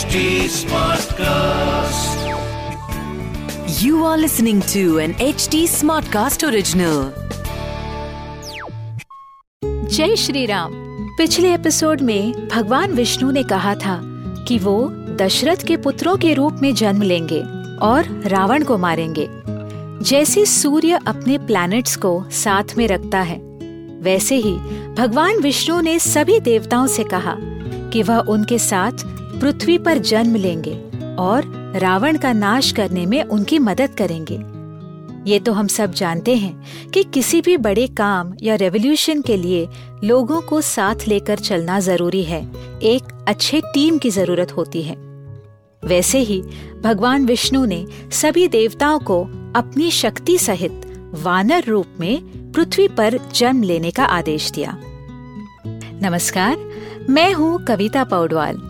HD Smartcast. You are listening to an HD Smartcast original. जय श्री राम पिछले episode में भगवान विष्णु ने कहा था कि वो दशरथ के पुत्रों के रूप में जन्म लेंगे और रावण को मारेंगे जैसे सूर्य अपने प्लैनेट्स को साथ में रखता है वैसे ही भगवान विष्णु ने सभी देवताओं से कहा कि वह उनके साथ पृथ्वी पर जन्म लेंगे और रावण का नाश करने में उनकी मदद करेंगे। ये तो हम सब जानते हैं कि किसी भी बड़े काम या रेवोल्यूशन के लिए लोगों को साथ लेकर चलना ज़रूरी है। एक अच्छे टीम की ज़रूरत होती है। वैसे ही भगवान विष्णु ने सभी देवताओं को अपनी शक्ति सहित वानर रूप में पृथ्वी पर जन्म लेने का आदेश दिया। नमस्कार, मैं हूँ कविता पौडवाल।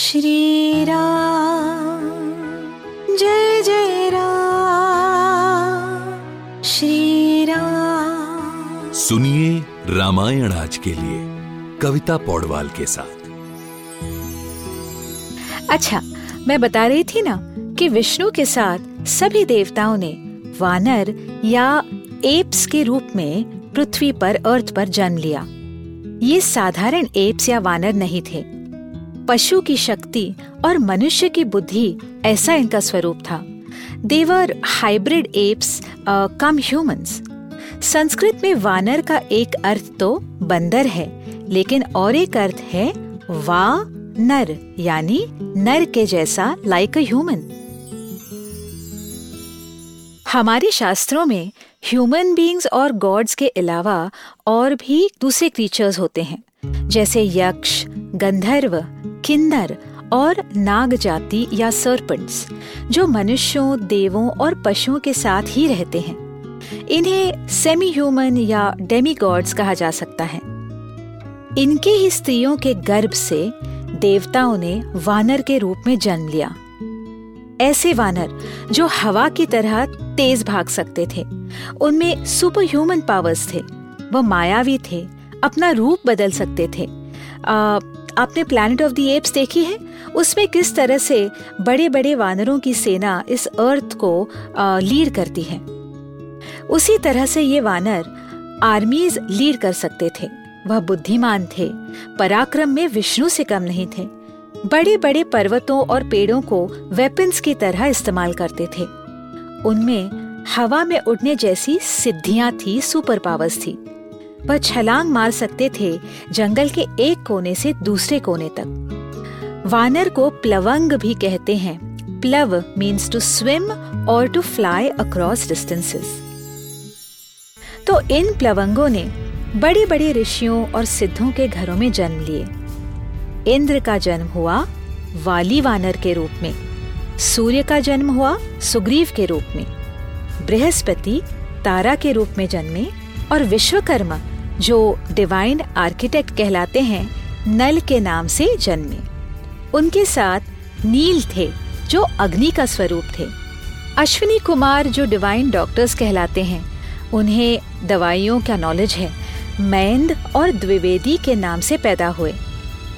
श्री राम जय जय राम श्री राम। सुनिए रामायण आज के लिए कविता पौडवाल के साथ। अच्छा मैं बता रही थी ना कि विष्णु के साथ सभी देवताओं ने वानर या एप्स के रूप में पृथ्वी पर अर्थ पर जन्म लिया। ये साधारण एप्स या वानर नहीं थे। पशु की शक्ति और मनुष्य की बुद्धि, ऐसा इनका स्वरूप था। They were hybrid apes cum humans Sanskrit में वानर का एक अर्थ तो बंदर है, लेकिन और एक अर्थ है वा नर यानी नर के जैसा लाइक अ ह्यूमन हमारे शास्त्रों में ह्यूमन बीइंग्स और गॉड्स के अलावा और भी दूसरे क्रीचर्स होते हैं, जैसे यक्ष, गंधर्व किन्नर और नाग जाति या सर्पेंट्स जो मनुष्यों देवों और पशुओं के साथ ही रहते हैं। इन्हें सेमी ह्यूमन या डेमी गॉड्स कहा जा सकता है। इनके ही स्त्रियों के गर्भ से देवताओं ने वानर के रूप में जन्म लिया। ऐसे वानर जो हवा की तरह तेज भाग सकते थे उनमें सुपर ह्यूमन पावर्स थे वह मायावी थे अपना रूप बदल सकते थे। आ, आपने प्लैनेट ऑफ़ द एप्स देखी है? उसमें किस तरह से बड़े बड़े वानरों की सेना इस अर्थ को लीड करती है? उसी तरह से ये वानर आर्मीज लीड कर सकते थे। वह बुद्धिमान थे, पराक्रम में विष्णु से कम नहीं थे। बड़े बड़े पर्वतों और पेड़ों को वेपन्स की तरह इस्तेमाल करते थे। उनमें हवा में उड़ने जैसी सिद्धियाँ थी सुपर पावर्स थी। वह छलांग मार सकते थे जंगल के एक कोने से दूसरे कोने तक। वानर को प्लवंग भी कहते हैं। प्लव मीन्स टू स्विम और टू फ्लाई अक्रॉस डिस्टेंसेस तो इन प्लवंगों ने बड़े बड़े ऋषियों और सिद्धों के घरों में जन्म लिए। इंद्र का जन्म हुआ वाली वानर के रूप में। सूर्य का जन्म हुआ सुग्रीव के रूप में। बृहस्पति तारा के रूप में जन्मे और विश्वकर्मा, जो डिवाइन आर्किटेक्ट कहलाते हैं, नल के नाम से जन्मे। उनके साथ नील थे, जो अग्नि का स्वरूप थे। अश्विनी कुमार जो डिवाइन डॉक्टर्स कहलाते हैं, उन्हें दवाइयों का नॉलेज है मैंद और द्विवेदी के नाम से पैदा हुए।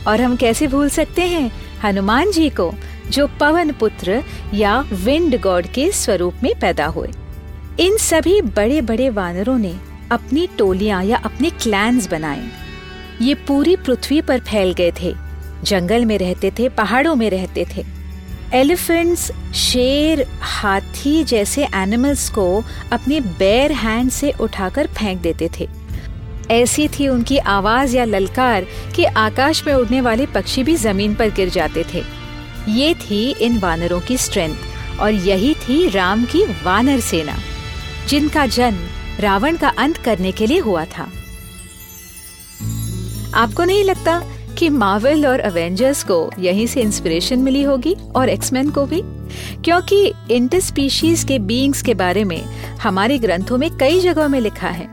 और हम कैसे भूल सकते हैं हनुमान जी को, जो पवन पुत्र या विंड गॉड के स्वरूप में पैदा हुए। इन सभी बड़े बड़े वानरों ने अपनी टोलियाँ या अपने क्लैंस बनाए। ये पूरी पृथ्वी पर फैल गए थे। जंगल में रहते थे, पहाड़ों में रहते थे। एलिफेंट्स शेर, हाथी जैसे एनिमल्स को अपने बेर हैंड से उठाकर फेंक देते थे। ऐसी थी उनकी आवाज़ या ललकार कि आकाश में उड़ने वाले पक्षी भी ज़मीन पर गिर जाते थे। ये थी इन वानरों की स्ट्रेंथ और यही थी राम की वानर सेना, जिनका जन्म रावण का अंत करने के लिए हुआ था। आपको नहीं लगता कि मार्वल और अवेंजर्स को यहीं से इंस्पिरेशन मिली होगी और एक्समैन को भी? क्योंकि इंटरस्पीशीज के बीइंग्स के बारे में हमारे ग्रंथों में कई जगहों में लिखा है।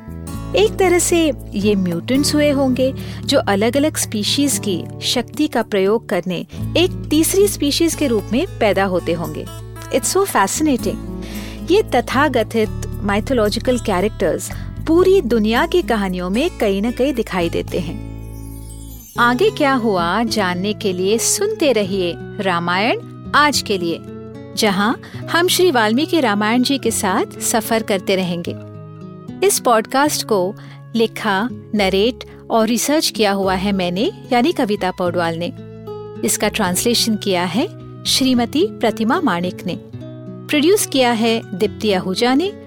एक तरह से ये म्यूटेंट्स हुए होंगे जो अलग अलग स्पीशीज की शक्ति का प्रयोग करने एक तीसरी स्पीशीज के रूप में पैदा होते होंगे। इट्स सो फैसिनेटिंग ये तथागथित माइथोलॉजिकल कैरेक्टर्स पूरी दुनिया की कहानियों में कहीं न कहीं दिखाई देते हैं। आगे क्या हुआ जानने के लिए सुनते रहिए रामायण आज के लिए, जहाँ हम श्री वाल्मीकि रामायण जी के साथ सफ़र करते रहेंगे। इस पॉडकास्ट को लिखा नरेट और रिसर्च किया हुआ है मैंने, यानी कविता पौडवाल ने। इसका ट्रांसलेशन किया है श्रीमती प्रतिमा माणिक ने। प्रोड्यूस किया है दीप्ति आहूजा ने।